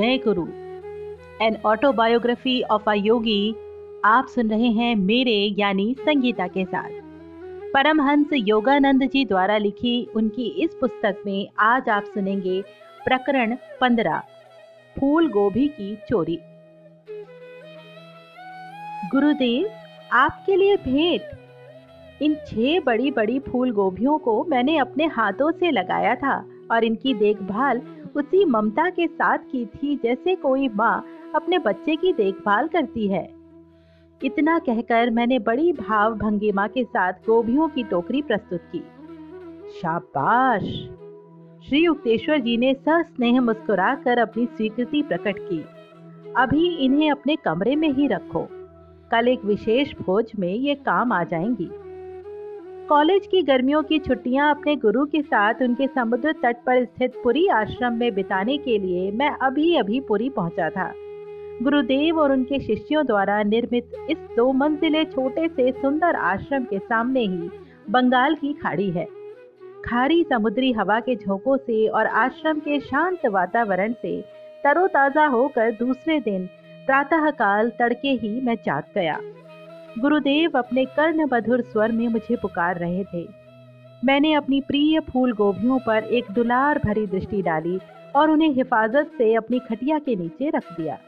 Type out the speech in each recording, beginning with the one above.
जय गुरु। An autobiography of a yogi आप सुन रहे हैं मेरे यानी संगीता के साथ। परमहंस योगानंद जी द्वारा लिखी उनकी इस पुस्तक में आज आप सुनेंगे प्रकरण पंद्रह, फूल गोभी की चोरी। गुरुदेव, आपके लिए भेंट। इन छह बड़ी बड़ी फूल गोभियों को मैंने अपने हाथों से लगाया था और इनकी देखभाल उसी ममता के साथ की थी जैसे कोई माँ अपने बच्चे की देखभाल करती है। इतना कहकर मैंने बड़ी भाव भंगिमा के साथ गोभियों की टोकरी प्रस्तुत की। शाबाश! श्री युक्तेश्वर जी ने सस्नेह मुस्कुरा कर अपनी स्वीकृति प्रकट की। अभी इन्हें अपने कमरे में ही रखो। कल एक विशेष भोज में ये काम आ जाएँगी। कॉलेज की गर्मियों की छुट्टियाँ अपने गुरु के साथ उनके समुद्र तट पर स्थित पुरी आश्रम में बिताने के लिए मैं अभी अभी पुरी पहुँचा था। गुरुदेव और उनके शिष्यों द्वारा निर्मित इस दो मंजिले छोटे से सुंदर आश्रम के सामने ही बंगाल की खाड़ी है। खारी समुद्री हवा के झोंकों से और आश्रम के शांत वातावरण से तरोताजा होकर दूसरे दिन प्रातःकाल तड़के ही मैं जाग गया। गुरुदेव अपने कर्ण मधुर स्वर में मुझे पुकार रहे थे। मैंने अपनी प्रिय फूल गोभियों पर एक दुलार भरी दृष्टि डाली और उन्हें हिफाजत से अपनी खटिया के नीचे रख दिया।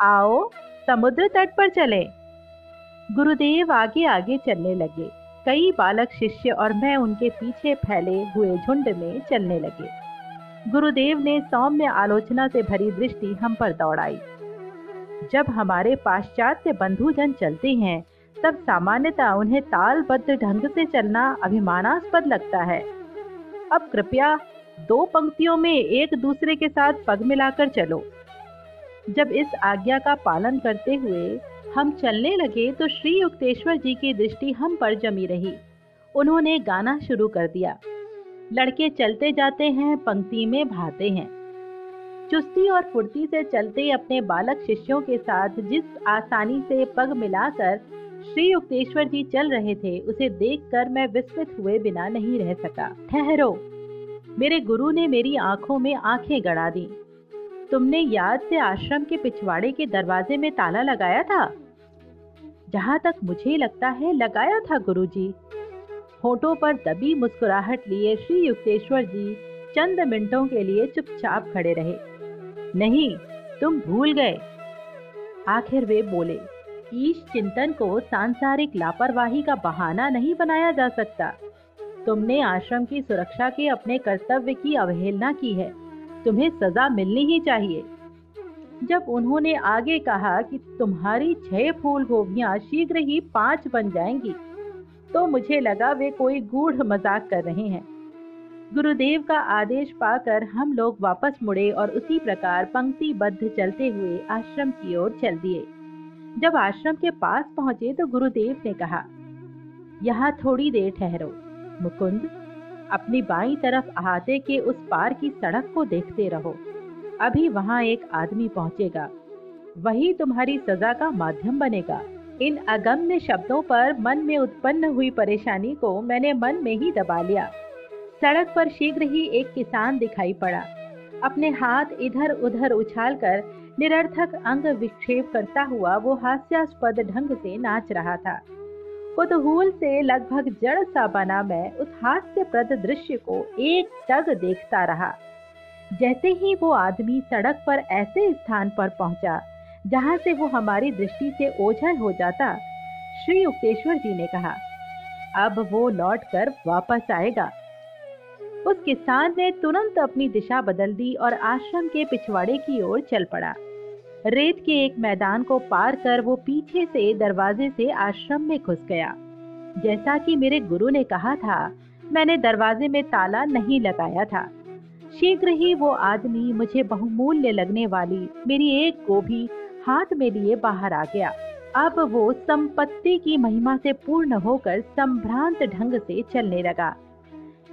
आओ, समुद्र तट पर चले। गुरुदेव आगे आगे चलने लगे। कई बालक शिष्य और मैं उनके पीछे फैले हुए झुंड में चलने लगे। गुरुदेव ने सौम्य आलोचना से भरी दृष्टि हम पर दौड़ाई। जब हमारे पाश्चात्य बंधुजन चलते हैं, तब सामान्यतः उन्हें तालबद्ध ढंग से चलना अभिमानास्पद लगता है। अब कृपया दो पंक्तियों में एक दूसरे के साथ पग मिलाकर चलो। जब इस आज्ञा का पालन करते हुए हम चलने लगे तो श्री युक्तेश्वर जी की दृष्टि हम पर जमी रही। उन्होंने गाना शुरू कर दिया। लड़के चलते जाते हैं, पंक्ति में भाते हैं। चुस्ती और फुर्ती से चलते अपने बालक शिष्यों के साथ जिस आसानी से पग मिलाकर श्री युक्तेश्वर जी चल रहे थे, उसे देखकर मैं विस्मित हुए बिना नहीं रह सका। ठहरो। मेरे गुरु ने मेरी आँखों में आँखें गड़ा दी। तुमने याद से आश्रम के पिछवाड़े के दरवाजे में ताला लगाया था? जहाँ तक मुझे लगता है, लगाया था गुरुजी। होठों पर दबी मुस्कुराहट लिए श्री युक्तेश्वर जी चंद मिनटों के लिए चुपचाप खड़े रहे। नहीं, तुम भूल गए। आखिर वे बोले, ईश चिंतन को सांसारिक लापरवाही का बहाना नहीं बनाया जा सकता। तुमने आश्रम की सुरक्षा के अपने कर्तव्य की अवहेलना की है। तुम्हें सजा मिलनी ही चाहिए। जब उन्होंने आगे कहा कि तुम्हारी छह फूल गोभियाँ शीघ्र ही पाँच बन जाएँगी तो मुझे लगा वे कोई गूढ़ मज़ाक कर रहे हैं। गुरुदेव का आदेश पाकर हम लोग वापस मुड़े और उसी प्रकार पंक्तिबद्ध चलते हुए आश्रम की ओर चल दिए। जब आश्रम के पास पहुँचे तो गुरुदेव ने कहा, यहाँ थोड़ी देर ठहरो। मुकुंद, अपनी बाई तरफ़ अहाते के उस पार की सड़क को देखते रहो। अभी वहाँ एक आदमी पहुँचेगा। वही तुम्हारी सजा का माध्यम बनेगा। इन अगम्य शब्दों पर मन में उत्पन्न हुई परेशानी को मैंने मन में ही दबा लिया। सड़क पर शीघ्र ही एक किसान दिखाई पड़ा। अपने हाथ इधर उधर उछालकर निरर्थक अंग विक्षेप करता हुआ वो हास्यास्पद ढंग से नाच रहा था। कुतूहल से लगभग जड़ सा बना मैं उस हास्यप्रद दृश्य को एक टग देखता रहा। जैसे ही वो आदमी सड़क पर ऐसे स्थान पर पहुँचा, जहाँ से वो हमारी दृष्टि से ओझल हो जाता, श्री युक्तेश्वर जी ने कहा, अब वो लौटकर वापस आएगा। उस किसान ने तुरंत अपनी दिशा बदल दी और आश्रम के पिछवाड़े की ओर चल पड़ा। रेत के एक मैदान को पार कर वो पीछे से दरवाजे से आश्रम में घुस गया। जैसा कि मेरे गुरु ने कहा था, मैंने दरवाजे में ताला नहीं लगाया था। शीघ्र ही वो आदमी मुझे बहुमूल्य लगने वाली मेरी एक गोभी हाथ में लिए बाहर आ गया। अब वो संपत्ति की महिमा से पूर्ण होकर संभ्रांत ढंग से चलने लगा।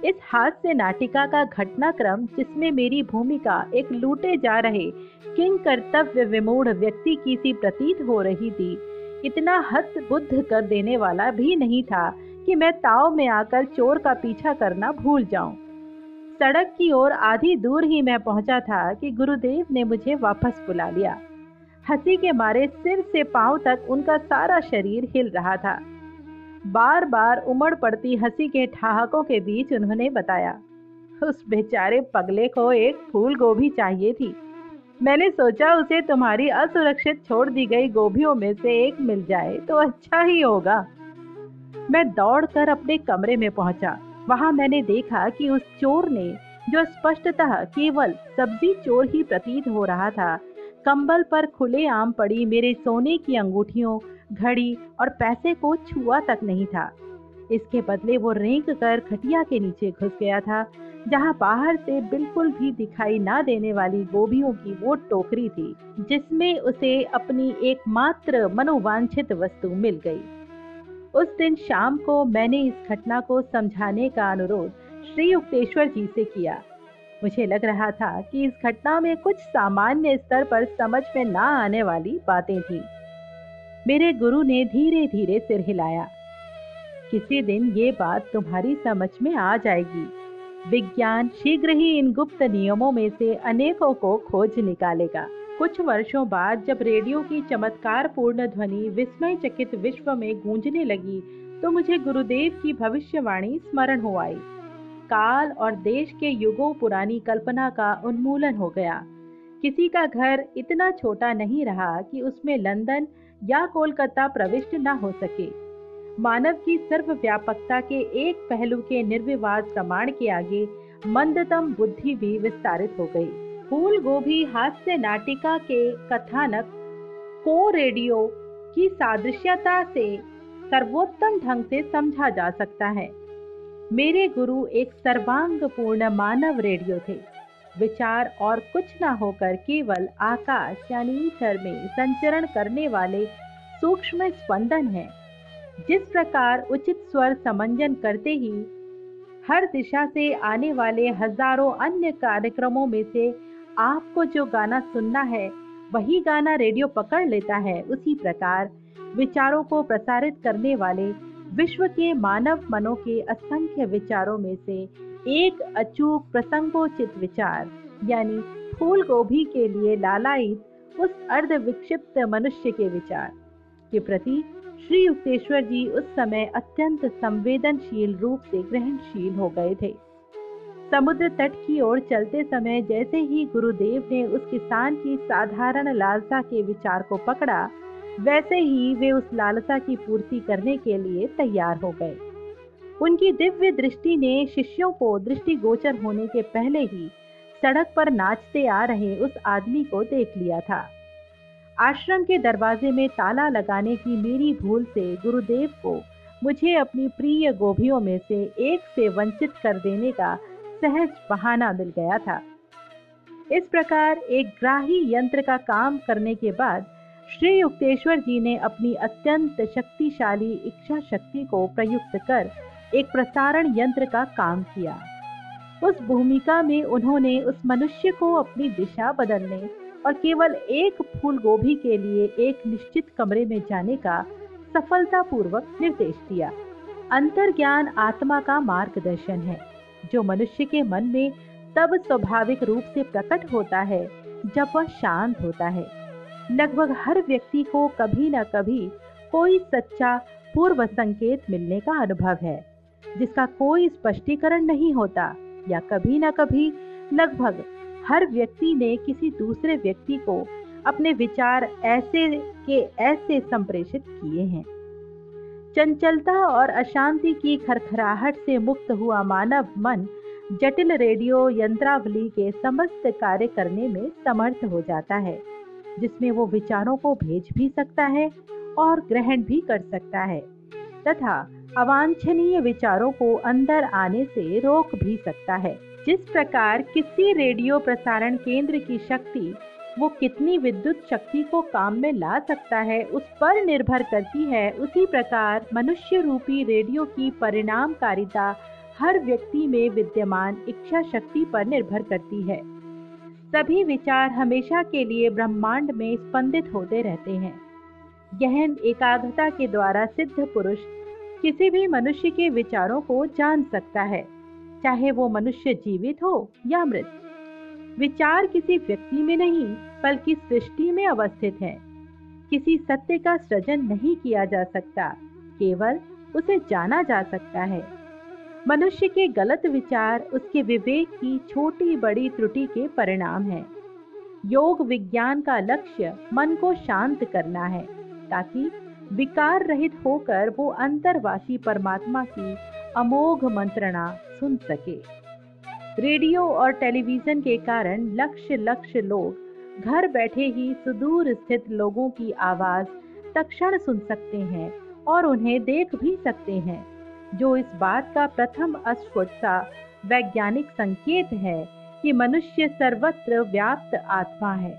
इस हास्य नाटिका का घटनाक्रम, जिसमें मेरी भूमिका एक लूटे जा रहे किंग कर्तव्य विमूढ़ व्यक्ति की सी प्रतीत हो रही थी, इतना हद बुद्ध कर देने वाला भी नहीं था कि मैं ताव में आकर चोर का पीछा करना भूल जाऊँ। सड़क की ओर आधी दूर ही मैं पहुँचा था कि गुरुदेव ने मुझे वापस बुला लिया। हँसी के मारे सिर से पाँव तक उनका सारा शरीर हिल रहा था। बार बार उमड़ पड़ती हँसी के ठहाकों के बीच उन्होंने बताया, उस बेचारे पगले को एक फूल गोभी चाहिए थी। मैंने सोचा उसे तुम्हारी असुरक्षित छोड़ दी गई गोभियों में से एक मिल जाए तो अच्छा ही होगा। मैं दौड़कर अपने कमरे में पहुँचा। वहाँ मैंने देखा कि उस चोर ने, जो स्पष्टतः केवल सब्ज़ी चोर ही प्रतीत हो रहा था कंबल पर खुले आम पड़ी मेरे सोने की अंगूठियों, घड़ी और पैसे को छुआ तक नहीं था। इसके बदले वो रेंक कर खटिया के नीचे घुस गया था, जहाँ बाहर से बिल्कुल भी दिखाई ना देने वाली गोभियों की वो टोकरी थी, जिसमें उसे अपनी एकमात्र मनोवांछित वस्तु मिल गई। उस दिन शाम को मैंने इस घटना को समझाने का अनुरोध श्री युक्तेश्वर जी से किया। मुझे लग रहा था कि इस घटना में कुछ सामान्य स्तर पर समझ में ना आने वाली बातें थी। मेरे गुरु ने धीरे धीरे सिर हिलाया। किसी दिन ये बात तुम्हारी समझ में आ जाएगी। विज्ञान शीघ्र ही इन गुप्त नियमों में से अनेकों को खोज निकालेगा। कुछ वर्षों बाद जब रेडियो की चमत्कार पूर्ण ध्वनि विस्मय चकित विश्व में गूंजने लगी तो मुझे गुरुदेव की भविष्यवाणी स्मरण हो आई। काल और देश के युगों पुरानी कल्पना का उन्मूलन हो गया। किसी का घर इतना छोटा नहीं रहा कि उसमें लंदन या कोलकाता प्रविष्ट न हो सके। मानव की सर्वव्यापकता के एक पहलू के निर्विवाद प्रमाण के आगे मंदतम बुद्धि भी विस्तारित हो गई। फूल गोभी हास्य नाटिका के कथानक को रेडियो की सादृश्यता से सर्वोत्तम ढंग से समझा जा सकता है। मेरे गुरु एक सर्वांग पूर्ण मानव रेडियो थे। विचार और कुछ न होकर केवल आकाश, यानी ईथर में संचरण करने वाले सूक्ष्म स्पंदन है। जिस प्रकार उचित स्वर समंजन करते ही, हर दिशा से आने वाले हज़ारों अन्य कार्यक्रमों में से आपको जो गाना सुनना है, वही गाना रेडियो पकड़ लेता है। उसी प्रकार विचारों को प्रसारित करने वाले विश्व के मानव मनों के असंख्य विचारों में से एक अचूक प्रसंगोचित विचार, यानी फूल गोभी के लिए लालायित उस अर्ध विक्षिप्त मनुष्य के विचार, के प्रति श्री युक्तेश्वर जी उस समय अत्यंत संवेदनशील रूप से ग्रहणशील हो गए थे। समुद्र तट की ओर चलते समय जैसे ही गुरुदेव ने उस किसान की साधारण लालसा के विचार को पकड़ा वैसे ही वे उस लालसा की पूर्ति करने के लिए तैयार हो गए। उनकी दिव्य दृष्टि ने शिष्यों को दृष्टिगोचर होने के पहले ही सड़क पर नाचते आ रहे उस आदमी को देख लिया था। आश्रम के दरवाजे में ताला लगाने की मेरी भूल से गुरुदेव को मुझे अपनी प्रिय गोभियों में से एक से वंचित कर देने का सहज बहाना मिल गया था। इस प्रकार एक ग्राही यंत्र का काम करने के बाद श्री युक्तेश्वर जी ने अपनी अत्यंत शक्तिशाली इच्छा शक्ति को प्रयुक्त कर एक प्रसारण यंत्र का काम किया। उस भूमिका में उन्होंने उस मनुष्य को अपनी दिशा बदलने और केवल एक फूल गोभी के लिए एक निश्चित कमरे में जाने का सफलतापूर्वक निर्देश दिया। अंतर ज्ञान आत्मा का मार्गदर्शन है, जो मनुष्य के मन में तब स्वाभाविक रूप से प्रकट होता है जब वह शांत होता है। लगभग हर व्यक्ति को कभी न कभी कोई सच्चा पूर्व संकेत मिलने का अनुभव है, जिसका कोई स्पष्टीकरण नहीं होता, या कभी न कभी लगभग हर व्यक्ति ने किसी दूसरे व्यक्ति को अपने विचार ऐसे के ऐसे संप्रेषित किए हैं। चंचलता और अशांति की खरखराहट से मुक्त हुआ मानव मन जटिल रेडियो यंत्रावली के समस्त कार्य करने में समर्थ हो जाता है। जिसमें वो विचारों को भेज भी सकता है और ग्रहण भी कर सकता है, तथा अवांछनीय विचारों को अंदर आने से रोक भी सकता है। जिस प्रकार किसी रेडियो प्रसारण केंद्र की शक्ति, वो कितनी विद्युत शक्ति को काम में ला सकता है, उस पर निर्भर करती है, उसी प्रकार मनुष्य रूपी रेडियो की परिणामकारिता हर व्यक्ति में विद्यमान इच्छा शक्ति पर निर्भर करती है। सभी विचार हमेशा के लिए ब्रह्मांड में स्पंदित होते रहते हैं। गहन एकाग्रता के द्वारा सिद्ध पुरुष किसी भी मनुष्य के विचारों को जान सकता है, चाहे वो मनुष्य जीवित हो या मृत। विचार किसी व्यक्ति में नहीं, बल्कि सृष्टि में अवस्थित है। किसी सत्य का सृजन नहीं किया जा सकता, केवल उसे जाना जा सकता है। मनुष्य के गलत विचार, उसके विवेक की छोटी बड़ी त्रुटि के परिणाम है। योग विज्ञान का लक्ष्य मन को शांत करना है, ताकि विकार रहित होकर वो अंतरवासी परमात्मा की अमोघ मंत्रणा सुन सके। रेडियो और टेलीविज़न के कारण लक्ष्य लक्ष्य लोग घर बैठे ही सुदूर स्थित लोगों की आवाज़ तक्षण सुन सकते हैं और उन्हें देख भी सकते हैं। जो इस बात का प्रथम अस्फुट सा वैज्ञानिक संकेत है कि मनुष्य सर्वत्र व्याप्त आत्मा है।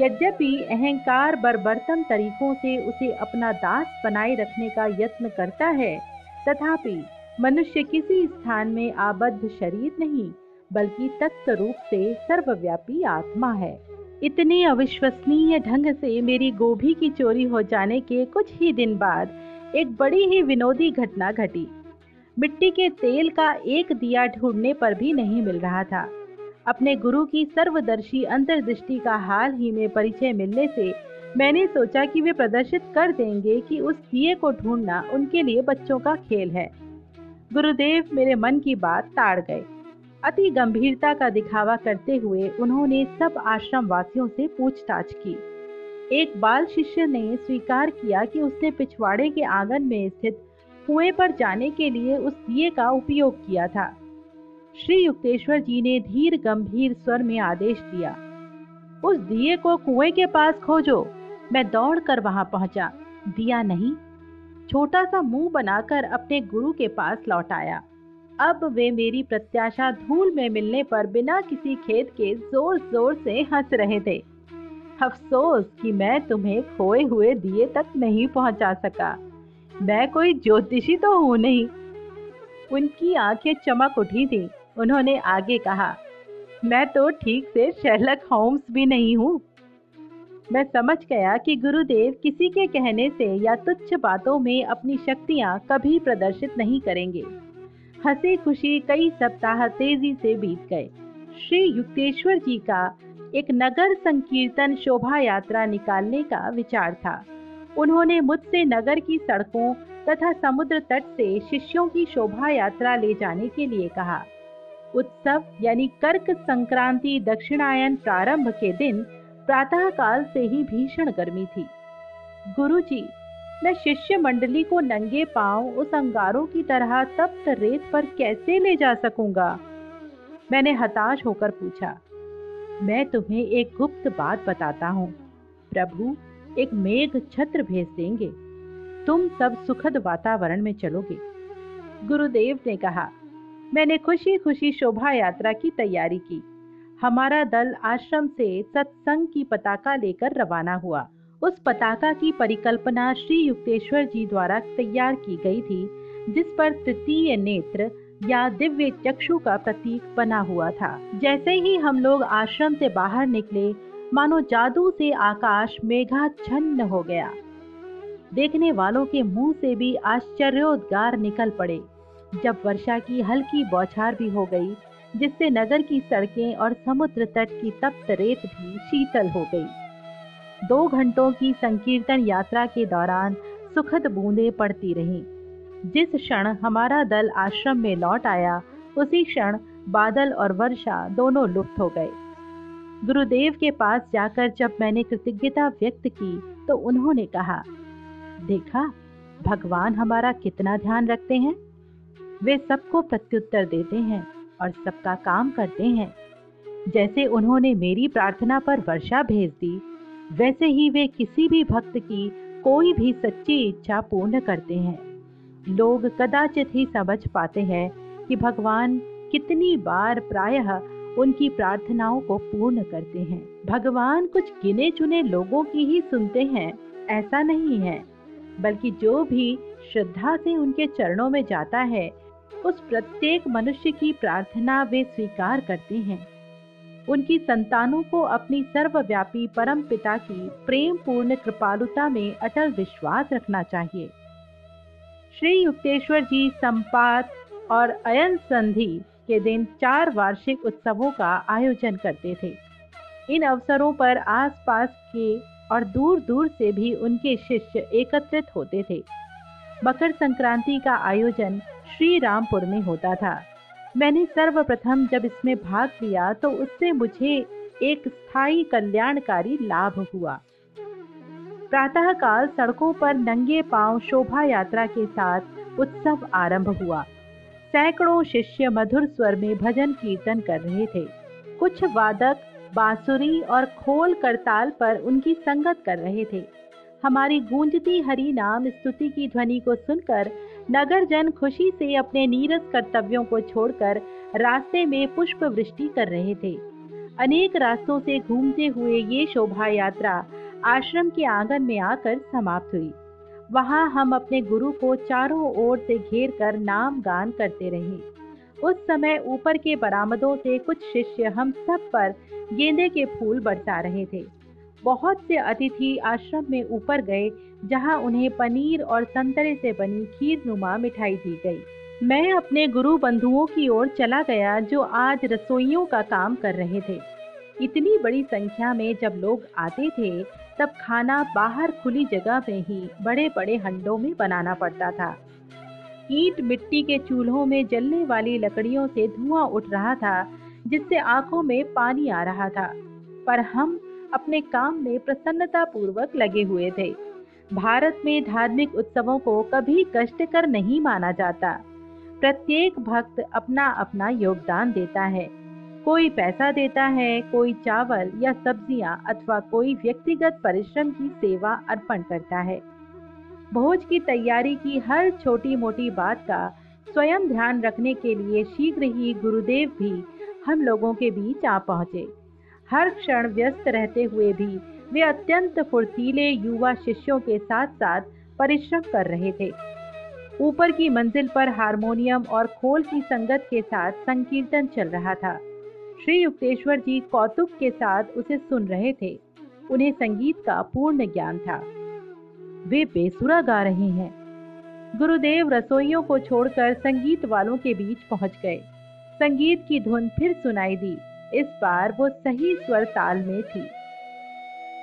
यद्यपि अहंकार बर्बरतम तरीकों से उसे अपना दास बनाए रखने का यत्न करता है, तथापि मनुष्य किसी स्थान में आबद्ध शरीर नहीं, बल्कि तत्व रूप से सर्वव्यापी आत्मा है। इतनी अविश्वसनीय ढंग से मेरी गोभी की चोरी हो जाने के कुछ ही दिन बाद एक बड़ी ही विनोदी घटना घटी। मिट्टी के तेल का एक दिया ढूँढने पर भी नहीं मिल रहा था। अपने गुरु की सर्वदर्शी अंतर्दृष्टि का हाल ही में परिचय मिलने से मैंने सोचा कि वे प्रदर्शित कर देंगे कि उस दिए को ढूंढना उनके लिए बच्चों का खेल है। गुरुदेव मेरे मन की बात ताड़ गए। अति गंभीरता का दिखावा करते हुए उन्होंने सब आश्रम वासियों से पूछताछ की। एक बाल शिष्य ने स्वीकार किया कि उसने पिछवाड़े के आँगन में स्थित कुएँ पर जाने के लिए उस दिए का उपयोग किया था। श्री युक्तेश्वर जी ने धीर गंभीर स्वर में आदेश दिया, उस दिए को कुएँ के पास खोजो, मैं दौड़कर वहाँ पहुँचा। दिया नहीं छोटा सा मुँह बनाकर अपने गुरु के पास लौट आया। अब वे मेरी प्रत्याशा धूल में मिलने पर बिना किसी खेत के ज़ोर ज़ोर से हंस रहे थे। अफसोस कि मैं तुम्हें खोए हुए दिए तक नहीं पहुँचा सका। मैं कोई ज्योतिषी तो हूँ नहीं। उनकी आँखें चमक उठी थी। उन्होंने आगे कहा, मैं तो ठीक से शेरलक होम्स भी नहीं हूँ। मैं समझ गया कि गुरुदेव किसी के कहने से या तुच्छ बातों में अपनी शक्तियाँ कभी प्रदर्शित नहीं करेंगे। हँसी खुशी कई सप्ताह तेज़ी से बीत गए। श्री युक्तेश्वर जी का एक नगर संकीर्तन शोभा यात्रा निकालने का विचार था। उन्होंने मुझसे नगर की सड़कों तथा समुद्र तट से शिष्यों की शोभा यात्रा ले जाने के लिए कहा। उत्सव यानी कर्क संक्रांति दक्षिणायन प्रारंभ के दिन प्रातः काल से ही भीषण गर्मी थी। गुरुजी, मैं शिष्य मंडली को नंगे पाँव उस अंगारों की तरह तप्त रेत पर कैसे ले जा सकूँगा? मैंने हताश होकर पूछा। मैं तुम्हें एक गुप्त बात बताता हूँ। प्रभु, एक मेघ छत्र भेज देंगे। तुम सब सुखद वातावरण में चलोगे। गुरुदेव ने कहा, मैंने खुशी खुशी शोभा यात्रा की तैयारी की। हमारा दल आश्रम से सत्संग की पताका लेकर रवाना हुआ। उस पताका की परिकल्पना श्री युक्तेश्वर जी द्वारा तैयार की गई थी, जिस पर तृतीय नेत्र या दिव्य चक्षु का प्रतीक बना हुआ था। जैसे ही हम लोग आश्रम से बाहर निकले, मानो जादू से आकाश मेघा छन्न हो गया। देखने वालों के मुँह से भी आश्चर्योद्गार निकल पड़े। जब वर्षा की हल्की बौछार भी हो गई, जिससे नगर की सड़कें और समुद्र तट की तप्त रेत भी शीतल हो गई। दो घंटों की संकीर्तन यात्रा के दौरान सुखद बूंदें पड़ती रहीं। जिस क्षण हमारा दल आश्रम में लौट आया, उसी क्षण बादल और वर्षा दोनों लुप्त हो गए। गुरुदेव के पास जाकर जब मैंने कृतज्ञता व्यक्त की तो उन्होंने कहा, देखा, भगवान हमारा कितना ध्यान रखते हैं। वे सबको प्रत्युत्तर देते हैं और सबका काम करते हैं। जैसे उन्होंने मेरी प्रार्थना पर वर्षा भेज दी, वैसे ही वे किसी भी भक्त की कोई भी सच्ची इच्छा पूर्ण करते हैं। लोग कदाचित ही समझ पाते हैं कि भगवान कितनी बार प्रायः उनकी प्रार्थनाओं को पूर्ण करते हैं। भगवान कुछ गिने चुने लोगों की ही सुनते हैं, ऐसा नहीं है। बल्कि जो भी श्रद्धा से उनके चरणों में जाता है, उस प्रत्येक मनुष्य की प्रार्थना वे स्वीकार करते हैं। उनकी संतानों को अपनी सर्वव्यापी परम पिता की प्रेम पूर्ण कृपालुता में अटल विश्वास रखना चाहिए। श्री युक्तेश्वर जी संपात और अयन संधि के दिन चार वार्षिक उत्सवों का आयोजन करते थे। इन अवसरों पर आसपास के और दूर दूर से भी उनके शिष्य एकत्रित होते थे। मकर संक्रांति का आयोजन श्री रामपुर में होता था। मैंने सर्वप्रथम जब इसमें भाग लिया तो उससे मुझे एक स्थायी कल्याणकारी लाभ हुआ। प्रातःकाल सड़कों पर नंगे पाँव शोभा यात्रा के साथ उत्सव आरंभ हुआ। सैकड़ों शिष्य मधुर स्वर में भजन कीर्तन कर रहे थे। कुछ वादक, बांसुरी और खोल करताल पर उनकी संगत कर रहे थे। हमारी गूंजती हरि नाम स्तुति की ध्वनि को सुनकर नगर जन खुशी से अपने नीरस कर्तव्यों को छोड़कर रास्ते में पुष्प वृष्टि कर रहे थे। अनेक रास्तों से घूमते हुए ये शोभा यात्रा आश्रम के आँगन में आकर समाप्त हुई। वहाँ हम अपने गुरु को चारों ओर से घेर कर नाम गान करते रहे। उस समय ऊपर के बरामदों से कुछ शिष्य हम सब पर गेंदे के फूल बरसा रहे थे। बहुत से अतिथि आश्रम में ऊपर गए, जहाँ उन्हें पनीर और संतरे से बनी खीर नुमा मिठाई दी गई। मैं अपने गुरु बंधुओं की ओर चला गया, जो आज रसोइयों का काम कर रहे थे। इतनी बड़ी संख्या में जब लोग आते थे तब खाना बाहर खुली जगह में ही बड़े बड़े हंडों में बनाना पड़ता था। ईट मिट्टी के चूल्हों में जलने वाली लकड़ियों से धुआँ उठ रहा था, जिससे आँखों में पानी आ रहा था। पर हम अपने काम में प्रसन्नता पूर्वक लगे हुए थे। भारत में धार्मिक उत्सवों को कभी कष्टकर नहीं माना जाता। प्रत्येक भक्त अपना अपना योगदान देता है। कोई पैसा देता है, कोई चावल या सब्ज़ियाँ अथवा कोई व्यक्तिगत परिश्रम की सेवा अर्पण करता है। भोज की तैयारी की हर छोटी मोटी बात का स्वयं ध्यान रखने के लिए शीघ्र ही गुरुदेव भी हम लोगों के बीच आ पहुँचे। हर क्षण व्यस्त रहते हुए भी वे अत्यंत फुर्तीले युवा शिष्यों के साथ साथ परिश्रम कर रहे थे। ऊपर की मंजिल पर हारमोनियम और खोल की संगत के साथ संकीर्तन चल रहा था। श्री युक्तेश्वर जी कौतुक के साथ उसे सुन रहे थे। उन्हें संगीत का पूर्ण ज्ञान था। वे बेसुरा गा रहे हैं। गुरुदेव रसोइयों को छोड़कर संगीत वालों के बीच पहुँच गए। संगीत की धुन फिर सुनाई दी। इस बार वो सही स्वर ताल में थी।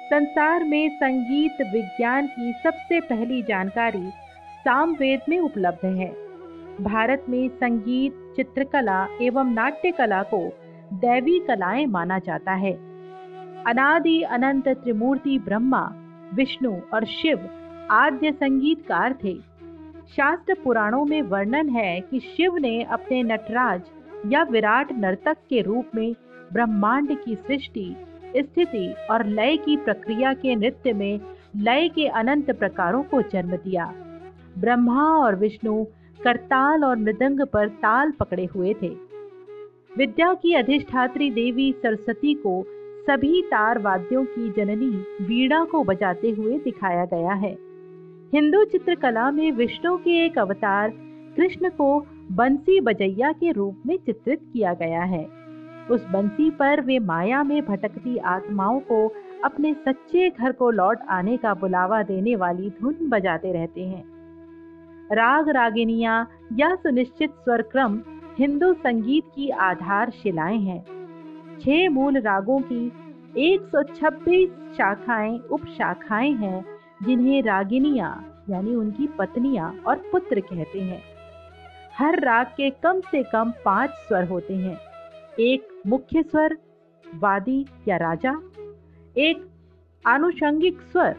संसार में संगीत विज्ञान की सबसे पहली जानकारी सामवेद में उपलब्ध है। भारत में संगीत, चित्रकला एवं नाट्य कला को दैवी कलाएँ माना जाता है। अनादि अनंत त्रिमूर्ति ब्रह्मा, विष्णु और शिव आद्य संगीतकार थे। शास्त्र पुराणों में वर्णन है कि शिव ने अपने नटराज या विराट नर्तक के रूप में ब्रह्मांड की सृष्टि, स्थिति और लय की प्रक्रिया के नृत्य में लय के अनंत प्रकारों को जन्म दिया। ब्रह्मा और विष्णु करताल और मृदंग पर ताल पकड़े हुए थे। विद्या की अधिष्ठात्री देवी सरस्वती को सभी तार वाद्यों की जननी वीणा को बजाते हुए दिखाया गया है। हिंदू चित्रकला में विष्णु के एक अवतार कृष्ण को बंसी बजैया के रूप में चित्रित किया गया है। उस बंसी पर वे माया में भटकती आत्माओं को अपने सच्चे घर को लौट आने का बुलावा देने वाली धुन बजाते रहते हैं। राग रागिनिया या सुनिश्चित स्वर क्रम हिंदू संगीत की आधार शिलाएँ हैं। छह मूल रागों की 126 शाखाएँ उप शाखाएँ हैं, जिन्हें रागिनिया यानी उनकी पत्नियाँ और पुत्र कहते हैं। हर राग के कम से कम पाँच स्वर होते हैं। एक मुख्य स्वर, वादी या राजा। एक आनुषंगिक स्वर,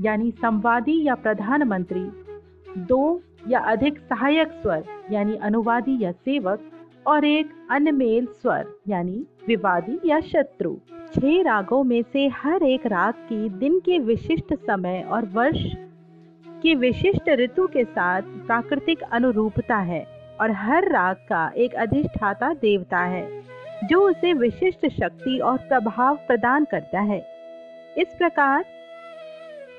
यानी संवादी या प्रधानमंत्री। दो या अधिक सहायक स्वर, यानी अनुवादी या सेवक, और एक अनमेल स्वर, यानी विवादी या शत्रु। छह रागों में से हर एक राग की दिन के विशिष्ट समय और वर्ष की विशिष्ट ऋतु के साथ प्राकृतिक अनुरूपता है, और हर राग का एक अधिष्ठाता देवता है, जो उसे विशिष्ट शक्ति और प्रभाव प्रदान करता है। इस प्रकार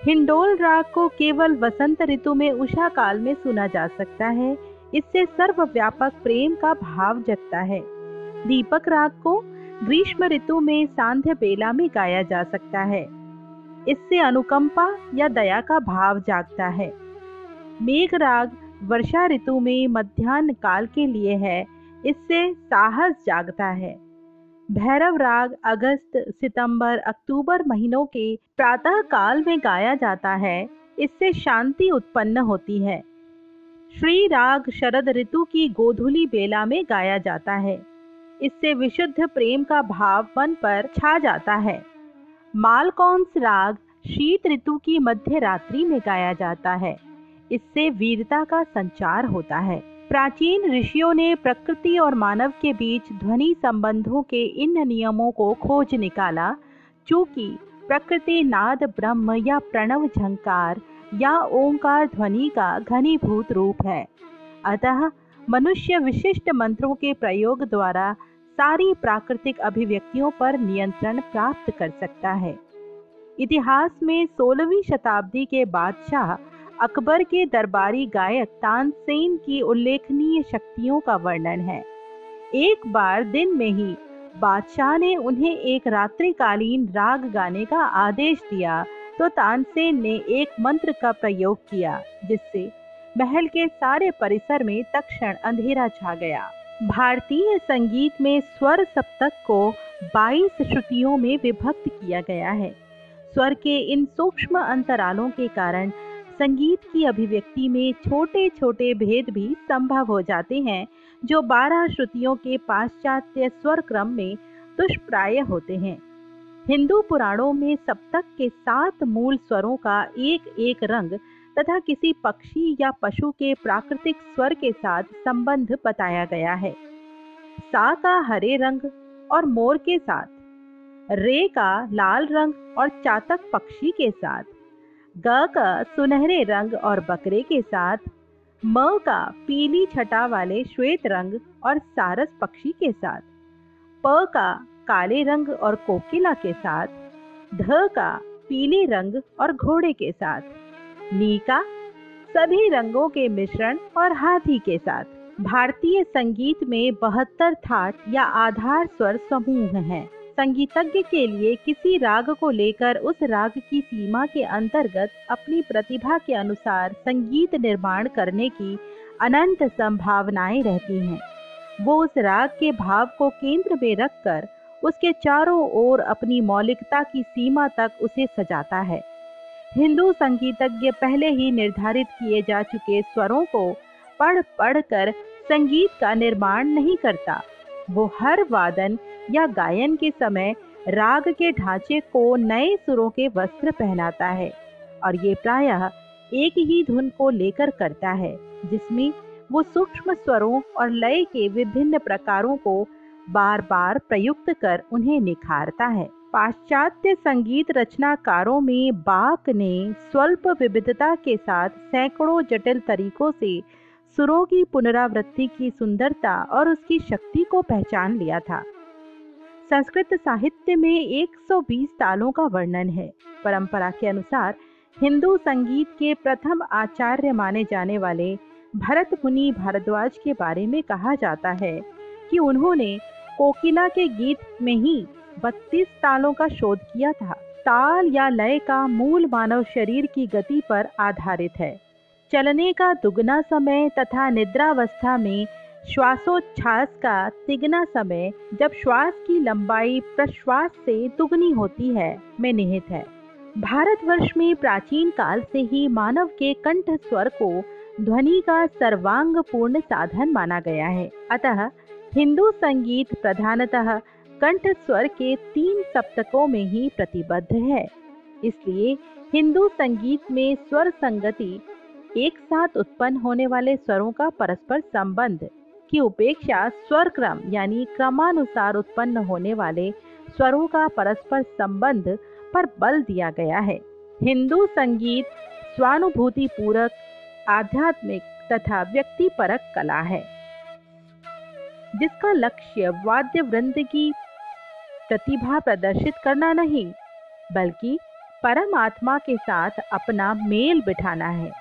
हिंडोल राग को केवल वसंत ऋतु में उषा काल में सुना जा सकता है। इससे सर्वव्यापक प्रेम का भाव जगता है। दीपक राग को ग्रीष्म ऋतु में सांध्य बेला में गाया जा सकता है। इससे अनुकंपा या दया का भाव जागता है। मेघ राग वर्षा ऋतु में मध्यान्ह काल के लिए है। इससे साहस जागता है। भैरव राग अगस्त, सितंबर, अक्टूबर महीनों के प्रातः काल में गाया जाता है। इससे शांति उत्पन्न होती है। श्री राग शरद ऋतु की गोधुली बेला में गाया जाता है। इससे विशुद्ध प्रेम का भाव मन पर छा जाता है। मालकौंस राग शीत ऋतु की मध्य रात्रि में गाया जाता है। इससे वीरता का संचार होता है। प्राचीन ऋषियों ने प्रकृति और मानव के बीच ध्वनि संबंधों के इन नियमों को खोज निकाला, चूँकि प्रकृति नाद, ब्रह्म या प्रणव झंकार या ओंकार ध्वनि का घनीभूत रूप है। अतः मनुष्य विशिष्ट मंत्रों के प्रयोग द्वारा सारी प्राकृतिक अभिव्यक्तियों पर नियंत्रण प्राप्त कर सकता है। इतिहास में 16वीं शताब्दी के बादशाह अकबर के दरबारी गायक तानसेन की उल्लेखनीय शक्तियों का वर्णन है। एक बार दिन में ही बादशाह ने उन्हें एक रात्रिकालीन राग गाने का आदेश दिया तो तानसेन ने एक मंत्र का प्रयोग किया, जिससे महल के सारे परिसर में तक्षण अंधेरा छा गया। भारतीय संगीत में स्वर सप्तक को 22 श्रुतियों में विभक्त किया गया है। स्वर के इन सूक्ष्म अंतरालों के कारण संगीत की अभिव्यक्ति में छोटे छोटे भेद भी संभव हो जाते हैं, जो बारह श्रुतियों के पाश्चात्य स्वर क्रम में दुष्प्राय होते हैं। हिंदू पुराणों में सप्तक के सात मूल स्वरों का एक एक रंग तथा किसी पक्षी या पशु के प्राकृतिक स्वर के साथ संबंध बताया गया है। सा का हरे रंग और मोर के साथ, रे का लाल रंग और चातक पक्षी के साथ ग का सुनहरे रंग और बकरे के साथ म का पीली छटा वाले श्वेत रंग और सारस पक्षी के साथ, प का काले रंग और कोकिला के साथ, ध का पीले रंग और घोड़े के साथ नीका सभी रंगों के मिश्रण और हाथी के साथ भारतीय संगीत में बहत्तर थाट या आधार स्वर समूह हैं। संगीतज्ञ के लिए किसी राग को लेकर उस राग की सीमा के अंतर्गत अपनी प्रतिभा के अनुसार संगीत निर्माण करने की अनंत संभावनाएँ रहती हैं। वो उस राग के भाव को केंद्र में रखकर उसके चारों ओर अपनी मौलिकता की सीमा तक उसे सजाता है। हिंदू संगीतज्ञ पहले ही निर्धारित किए जा चुके स्वरों को पढ़ पढ़ कर संगीत का निर्माण नहीं करता। वो हर वादन या गायन के समय राग के ढांचे को नए सुरों के वस्त्र पहनाता है और ये प्रायः एक ही धुन को लेकर करता है, जिसमें वो सूक्ष्म स्वरों और लय के विभिन्न प्रकारों को बार बार प्रयुक्त कर उन्हें निखारता है। पाश्चात्य संगीत रचनाकारों में बाक ने स्वल्प विविधता के साथ सैकड़ों जटिल तरीकों से सुरों की पुनरावृत्ति की सुंदरता और उसकी शक्ति को पहचान लिया था। संस्कृत साहित्य में 120 तालों का वर्णन है। परंपरा के अनुसार हिंदू संगीत के प्रथम आचार्य माने जाने वाले भरत मुनि भारद्वाज के बारे में कहा जाता है कि उन्होंने कोकिला के गीत में ही बत्तीस तालों का शोध किया था। ताल या लय का मूल मानव शरीर की गति पर आधारित है। चलने का दुगना समय तथा निद्रावस्था में श्वासोच्छ्वास का तिगना समय जब श्वास की लंबाई प्रश्वास से दुगनी होती है, में निहित है। भारतवर्ष में प्राचीन काल से ही मानव के कंठ स्वर को ध्वनि का सर्वांग पूर्ण साधन माना गया है। अतः हिंदू संगीत प्रधानतः कंठ स्वर के तीन सप्तकों में ही प्रतिबद्ध है। इसलिए हिंदू संगीत में स्वर संगति एक साथ उत्पन्न होने वाले स्वरों का परस्पर संबंध की उपेक्षा स्वर क्रम यानी क्रमानुसार उत्पन्न होने वाले स्वरों का परस्पर संबंध पर बल दिया गया है। हिंदू संगीत स्वानुभूति पूरक आध्यात्मिक तथा व्यक्तिपरक कला है, जिसका लक्ष्य वाद्य वृंद की प्रतिभा प्रदर्शित करना नहीं, बल्कि परमात्मा के साथ अपना मेल बिठाना है।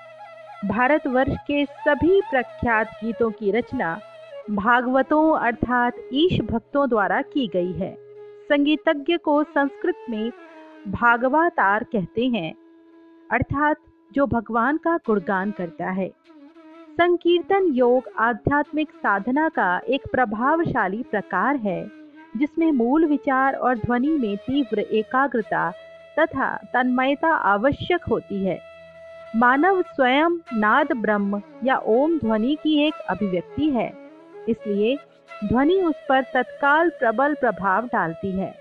भारतवर्ष के सभी प्रख्यात गीतों की रचना भागवतों अर्थात ईश भक्तों द्वारा की गई है। संगीतज्ञ को संस्कृत में भागवतार कहते हैं, अर्थात जो भगवान का गुणगान करता है। संकीर्तन योग आध्यात्मिक साधना का एक प्रभावशाली प्रकार है, जिसमें मूल विचार और ध्वनि में तीव्र एकाग्रता तथा तन्मयता आवश्यक होती है। मानव स्वयं नाद ब्रह्म या ओम ध्वनि की एक अभिव्यक्ति है। इसलिए ध्वनि उस पर तत्काल प्रबल प्रभाव डालती है।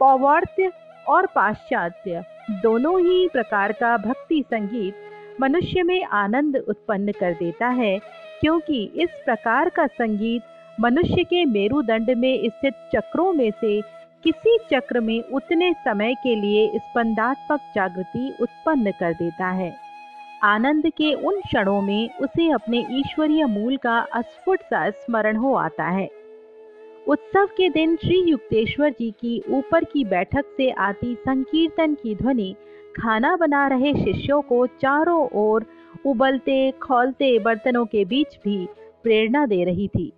पौवार्त्य और पाश्चात्य दोनों ही प्रकार का भक्ति संगीत मनुष्य में आनंद उत्पन्न कर देता है, क्योंकि इस प्रकार का संगीत मनुष्य के मेरुदंड में स्थित चक्रों में से किसी चक्र में उतने समय के लिए स्पंदात्मक जागृति उत्पन्न कर देता है। आनंद के उन क्षणों में उसे अपने ईश्वरीय मूल का अस्फुट सा स्मरण हो आता है। उत्सव के दिन श्री युक्तेश्वर जी की ऊपर की बैठक से आती संकीर्तन की ध्वनि, खाना बना रहे शिष्यों को चारों ओर उबलते, खोलते बर्तनों के बीच भी प्रेरणा दे रही थी।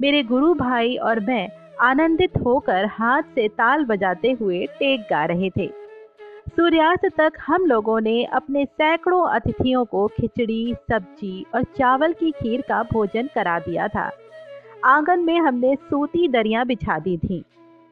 मेरे गुरु भाई और मैं आनंदित होकर हाथ से ताल बजाते हुए टेक गा रहे थे। सूर्यास्त तक हम लोगों ने अपने सैकड़ों अतिथियों को खिचड़ी, सब्ज़ी और चावल की खीर का भोजन करा दिया था। आँगन में हमने सूती दरिया बिछा दी थी।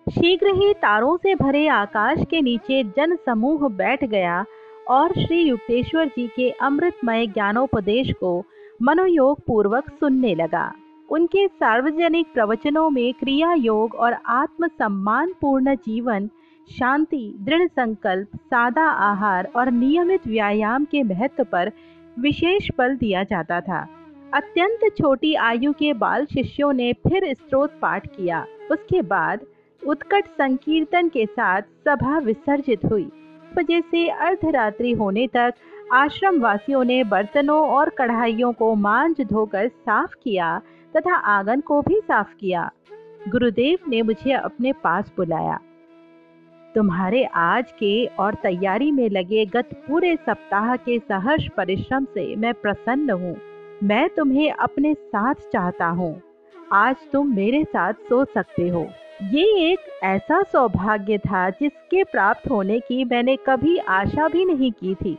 शीघ्र ही तारों से भरे आकाश के नीचे जन समूह बैठ गया और श्री युक्तेश्वर जी के अमृतमय ज्ञानोपदेश को मनोयोग पूर्वक सुनने लगा। उनके सार्वजनिक प्रवचनों में क्रिया योग और आत्म सम्मान पूर्ण जीवन शांति, दृढ़ संकल्प, सादा आहार और नियमित व्यायाम के महत्व पर विशेष बल दिया जाता था। अत्यंत छोटी आयु के बाल शिष्यों ने फिर स्त्रोत पाठ किया। उसके बाद उत्कट संकीर्तन के साथ सभा विसर्जित हुई। वजह से अर्धरात्रि होने तक आश्रम वासियों ने बर्तनों और कढ़ाइयों को मांझ धोकर साफ़ किया तथा आँगन को भी साफ़ किया। गुरुदेव ने मुझे अपने पास बुलाया। तुम्हारे आज के और तैयारी में लगे गत पूरे सप्ताह के सहर्ष परिश्रम से मैं प्रसन्न हूँ। मैं तुम्हें अपने साथ चाहता हूँ। आज तुम मेरे साथ सो सकते हो। ये एक ऐसा सौभाग्य था जिसके प्राप्त होने की मैंने कभी आशा भी नहीं की थी।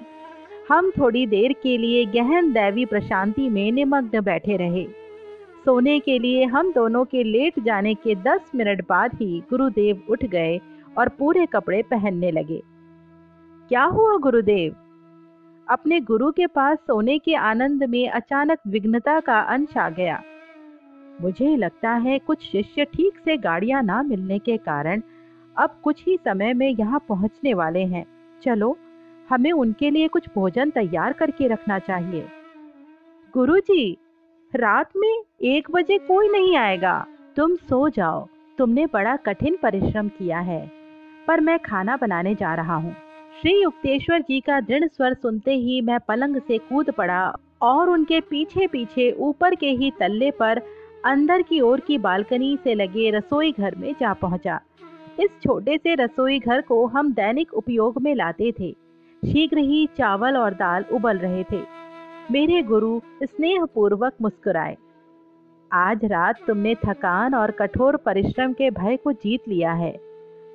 हम थोड़ी देर के लिए गहन दैवी प्रशांति में निमग्न बैठे रहे। सोने के लिए हम दोनों के लेट जाने के दस मिनट बाद ही गुरुदेव उठ गए और पूरे कपड़े पहनने लगे। क्या हुआ गुरुदेव? अपने गुरु के पास सोने के आनंद में अचानक विघ्नता का अंश आ गया। मुझे लगता है कुछ शिष्य ठीक से गाड़ियाँ ना मिलने के कारण अब कुछ ही समय में यहाँ पहुँचने वाले हैं। चलो हमें उनके लिए कुछ भोजन तैयार करके रखना चाहिए। गुरुजी, रात में एक बजे कोई नहीं आएगा। तुम सो जाओ। तुमने बड़ा कठिन परिश्रम किया है। पर मैं खाना बनाने जा रहा हूँ। श्री युक्तेश्वर जी का दृढ़ स्वर सुनते ही मैं पलंग से कूद पड़ा और उनके पीछे पीछे ऊपर के ही तल्ले पर अंदर की ओर की बालकनी से लगे रसोई घर में जा पहुँचा। इस छोटे से रसोई घर को हम दैनिक उपयोग में लाते थे। शीघ्र ही चावल और दाल उबल रहे थे। मेरे गुरु स्नेह पूर्वक मुस्कुराए। आज रात तुमने थकान और कठोर परिश्रम के भय को जीत लिया है।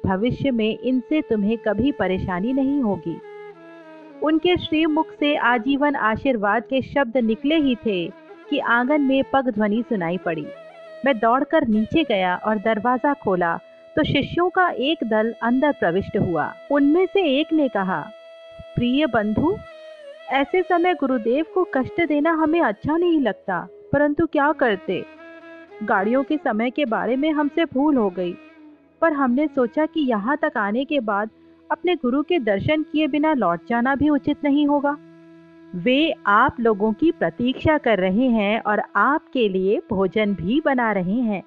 भविष्य में इनसे तुम्हें कभी परेशानी नहीं होगी। उनके श्रीमुख से आजीवन आशीर्वाद के शब्द निकले ही थे कि आँगन में पग ध्वनि सुनाई पड़ी। मैं दौड़कर नीचे गया और दरवाज़ा खोला तो शिष्यों का एक दल अंदर प्रविष्ट हुआ। उनमें से एक ने कहा, प्रिय बंधु, ऐसे समय गुरुदेव को कष्ट देना हमें अच्छा नहीं लगता, परंतु क्या करते? गाड़ियों के समय के बारे में हमसे भूल हो गई। पर हमने सोचा कि यहाँ तक आने के बाद अपने गुरु के दर्शन किए बिना लौट जाना भी उचित नहीं होगा। वे आप लोगों की प्रतीक्षा कर रहे हैं और आपके लिए भोजन भी बना रहे हैं।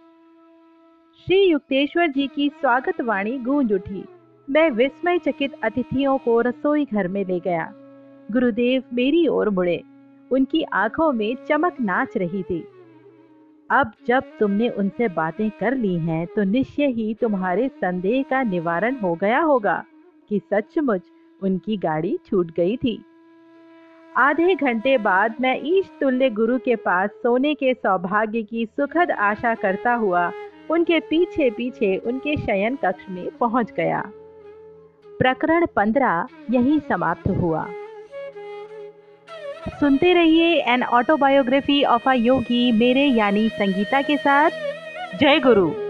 श्री युक्तेश्वर जी की स्वागत वाणी गूंज उठी। मैं विस्मय चकित अतिथियों को रसोई घर में ले गया। गुरुदेव मेरी ओर मुड़े। उनकी आँखों में चमक नाच रही थी। अब जब तुमने उनसे बातें कर ली हैं तो निश्चय ही तुम्हारे संदेह का निवारण हो गया होगा कि सचमुच उनकी गाड़ी छूट गई थी। आधे घंटे बाद मैं ईश तुल्य गुरु के पास सोने के सौभाग्य की सुखद आशा करता हुआ उनके पीछे पीछे उनके शयन कक्ष में पहुँच गया। प्रकरण पंद्रह यही समाप्त हुआ। सुनते रहिए an autobiography of a yogi मेरे यानी संगीता के साथ। जय गुरु।